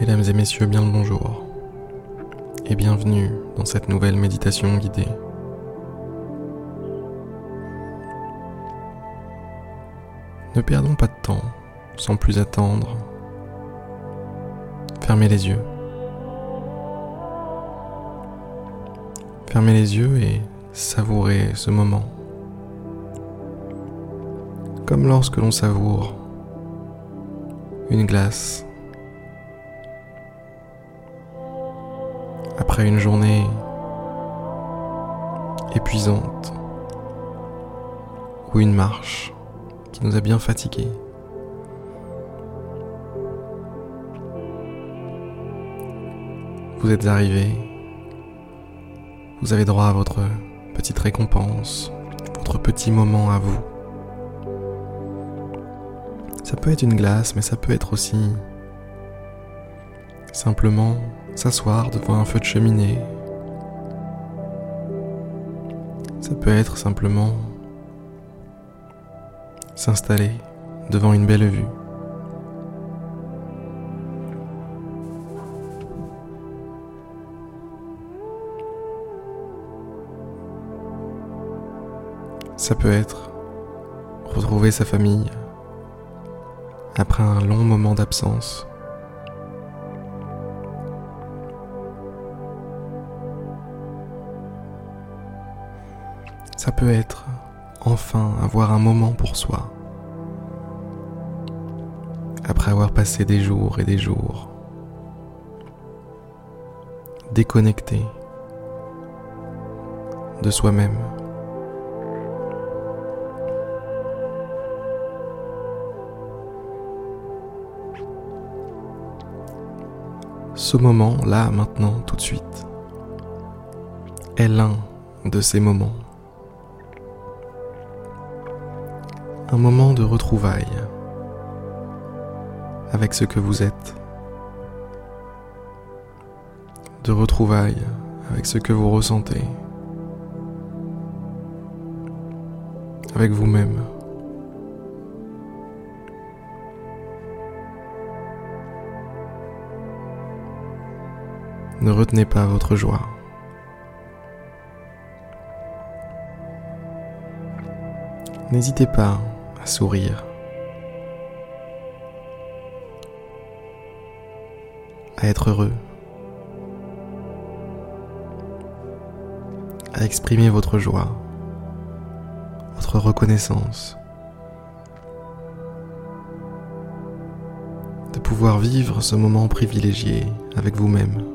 Mesdames et messieurs, bien le bonjour et bienvenue dans cette nouvelle méditation guidée. Ne perdons pas de temps sans plus attendre. Fermez les yeux. Fermez les yeux et savourez ce moment. Comme lorsque l'on savoure une glace après une journée épuisante ou une marche qui nous a bien fatigués. Vous êtes arrivé, vous avez droit à votre petite récompense, votre petit moment à vous. Ça peut être une glace, mais ça peut être aussi simplement s'asseoir devant un feu de cheminée. Ça peut être simplement s'installer devant une belle vue. Ça peut être retrouver sa famille après un long moment d'absence. Ça peut être enfin avoir un moment pour soi. Après avoir passé des jours et des jours. Déconnecté de soi-même. Ce moment, là, maintenant, tout de suite, est l'un de ces moments un moment de retrouvailles avec ce que vous êtes, de retrouvailles avec ce que vous ressentez, avec vous-même. Ne retenez pas votre joie. N'hésitez pas sourire, à être heureux, à exprimer votre joie, votre reconnaissance, de pouvoir vivre ce moment privilégié avec vous-même.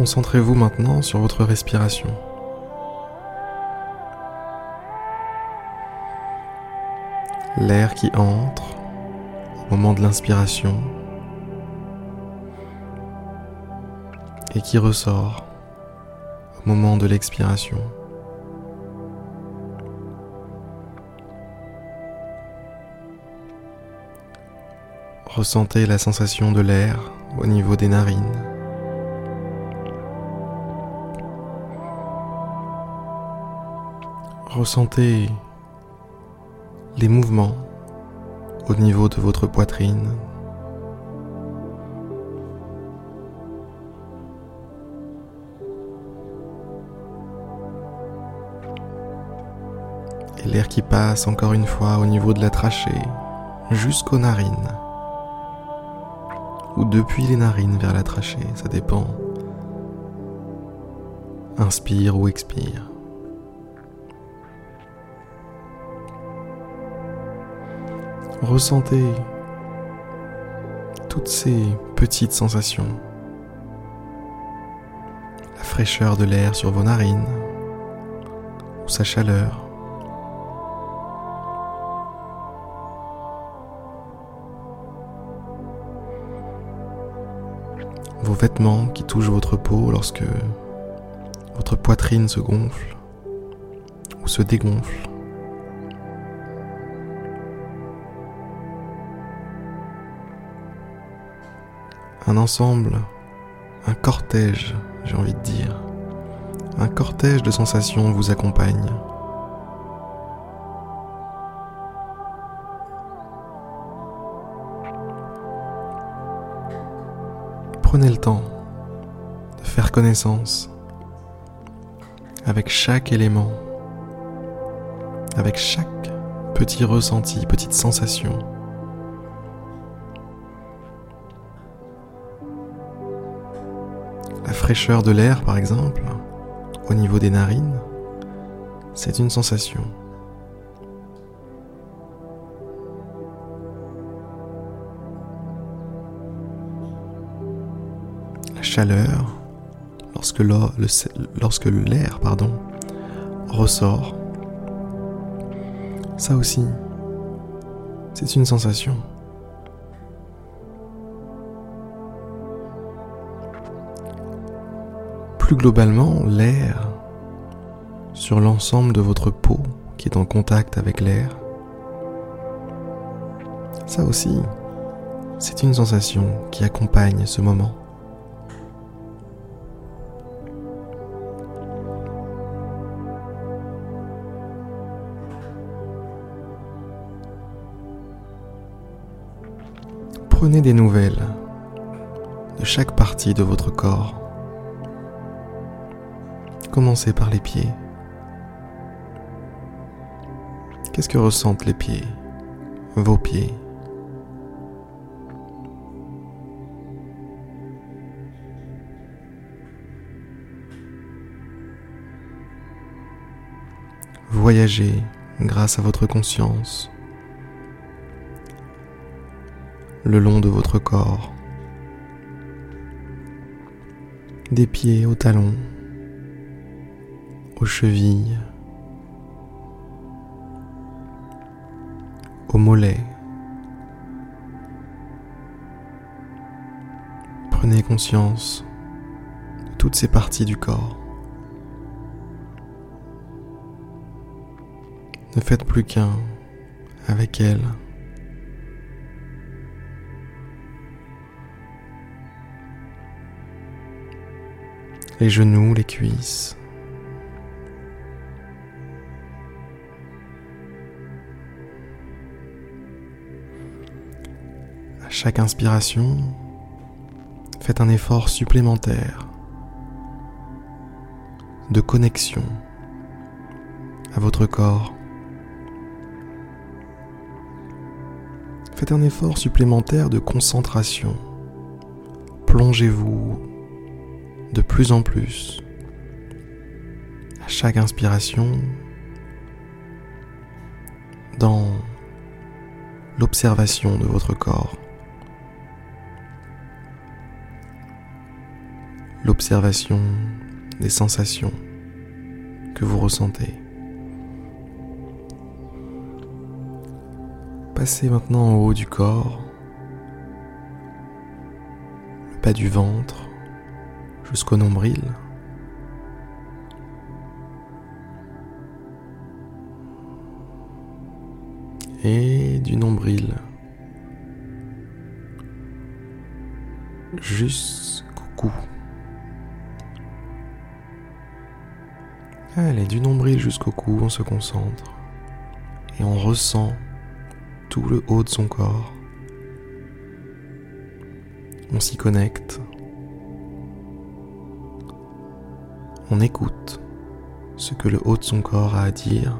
Concentrez-vous maintenant sur votre respiration. L'air qui entre au moment de l'inspiration et qui ressort au moment de l'expiration. Ressentez la sensation de l'air au niveau des narines. Ressentez les mouvements au niveau de votre poitrine. Et l'air qui passe encore une fois au niveau de la trachée jusqu'aux narines. Ou depuis les narines vers la trachée, ça dépend. Inspire ou expire. Ressentez toutes ces petites sensations. La fraîcheur de l'air sur vos narines ou sa chaleur. Vos vêtements qui touchent votre peau lorsque votre poitrine se gonfle ou se dégonfle. Un ensemble un cortège, j'ai envie de dire. Un cortège de sensations vous accompagne. Prenez le temps de faire connaissance avec chaque élément, avec chaque petit ressenti, petite sensation. Fraîcheur de l'air, par exemple, au niveau des narines, c'est une sensation. La chaleur, lorsque l'air ressort, ça aussi, c'est une sensation. Plus globalement, l'air sur l'ensemble de votre peau qui est en contact avec l'air, ça aussi, c'est une sensation qui accompagne ce moment. Prenez des nouvelles de chaque partie de votre corps. Commencez par les pieds. Qu'est-ce que ressentent les pieds, vos pieds? Voyagez grâce à votre conscience le long de votre corps, des pieds aux talons, aux chevilles, aux mollets. Prenez conscience de toutes ces parties du corps. Ne faites plus qu'un avec elles. les genoux, les cuisses. Chaque inspiration, faites un effort supplémentaire de connexion à votre corps. Faites un effort supplémentaire de concentration. Plongez-vous de plus en plus, à chaque inspiration, dans l'observation de votre corps, l'observation des sensations que vous ressentez. Passez maintenant au haut du corps, le bas du ventre, jusqu'au nombril. Et du nombril jusqu'au cou. Allez, du nombril jusqu'au cou, on se concentre et on ressent tout le haut de son corps. On s'y connecte. on écoute ce que le haut de son corps a à dire.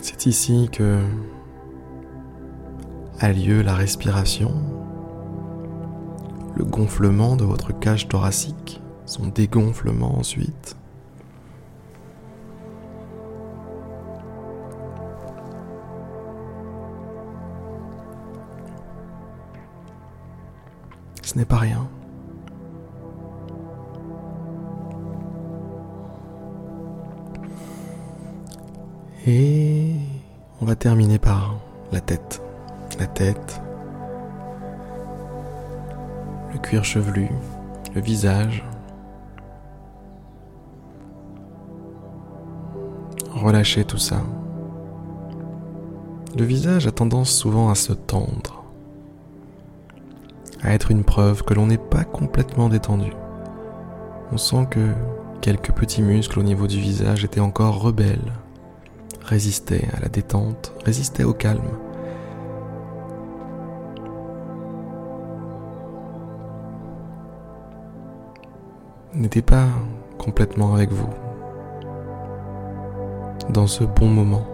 C'est ici que a lieu la respiration, le gonflement de votre cage thoracique, son dégonflement ensuite. ce n'est pas rien. Et on va terminer par la tête. La tête, le cuir chevelu, le visage. Relâchez tout ça. Le visage a tendance souvent à se tendre, à être une preuve que l'on n'est pas complètement détendu. On sent que quelques petits muscles au niveau du visage étaient encore rebelles, résistaient à la détente, résistaient au calme. N'étaient pas complètement avec vous dans ce bon moment.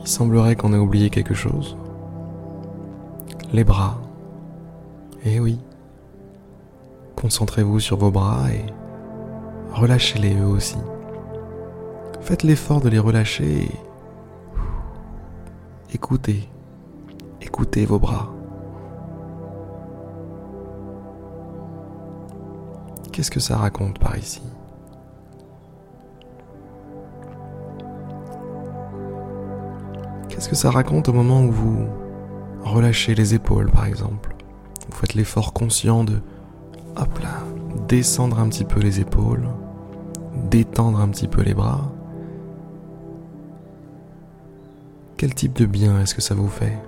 Il semblerait qu'on ait oublié quelque chose. Les bras. Eh oui. Concentrez-vous sur vos bras et relâchez-les eux aussi. Faites l'effort de les relâcher et écoutez. Écoutez vos bras. Qu'est-ce que ça raconte par ici? Qu'est-ce que ça raconte au moment où vous relâchez les épaules, par exemple? Vous faites l'effort conscient de, hop là, descendre un petit peu les épaules, détendre un petit peu les bras. Quel type de bien est-ce que ça vous fait?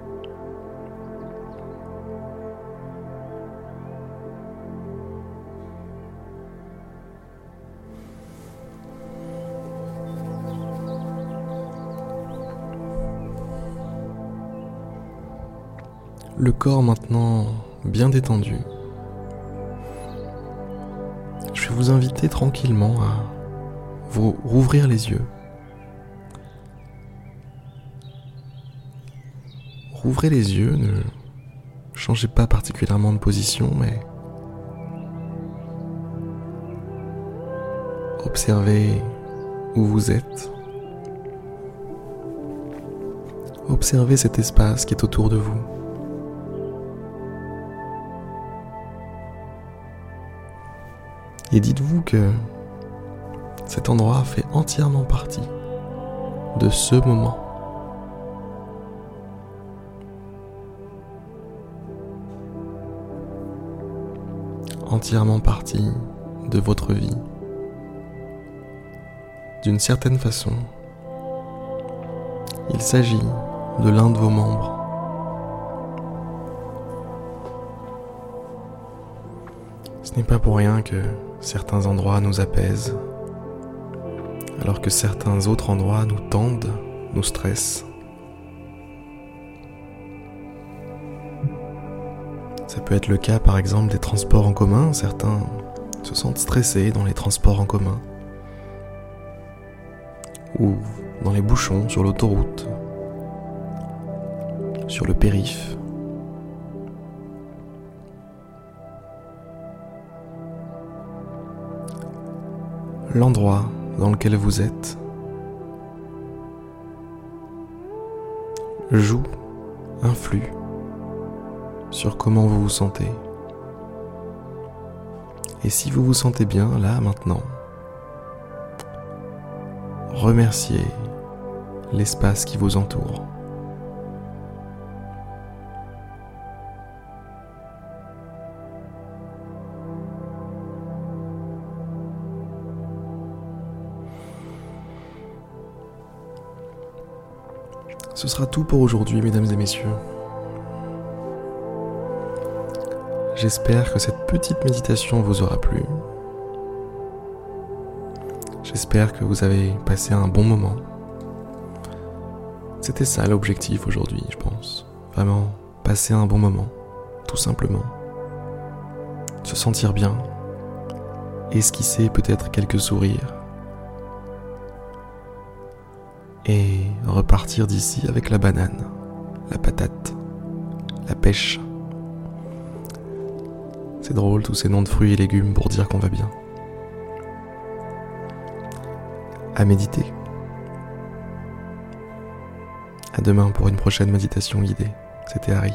Le corps maintenant bien détendu, je vais vous inviter tranquillement à vous rouvrir les yeux. Rouvrez les yeux, ne changez pas particulièrement de position, mais observez où vous êtes. Observez cet espace qui est autour de vous. Et dites-vous que cet endroit fait entièrement partie de ce moment. Entièrement partie de votre vie. D'une certaine façon, il s'agit de l'un de vos membres. Ce n'est pas pour rien que certains endroits nous apaisent, alors que certains autres endroits nous tendent, nous stressent. Ça peut être le cas par exemple des transports en commun, certains se sentent stressés dans les transports en commun, ou dans les bouchons sur l'autoroute, sur le périph'. L'endroit dans lequel vous êtes joue, influe sur comment vous vous sentez. Et si vous vous sentez bien là maintenant, remerciez l'espace qui vous entoure. Ce sera tout pour aujourd'hui, mesdames et messieurs. J'espère que cette petite méditation vous aura plu. J'espère que vous avez passé un bon moment. C'était ça l'objectif aujourd'hui, je pense. Vraiment, passer un bon moment, tout simplement. Se sentir bien, esquisser peut-être quelques sourires et repartir d'ici avec la banane, la patate, la pêche. C'est drôle tous ces noms de fruits et légumes pour dire qu'on va bien. À méditer. À demain pour une prochaine méditation guidée. C'était Harry.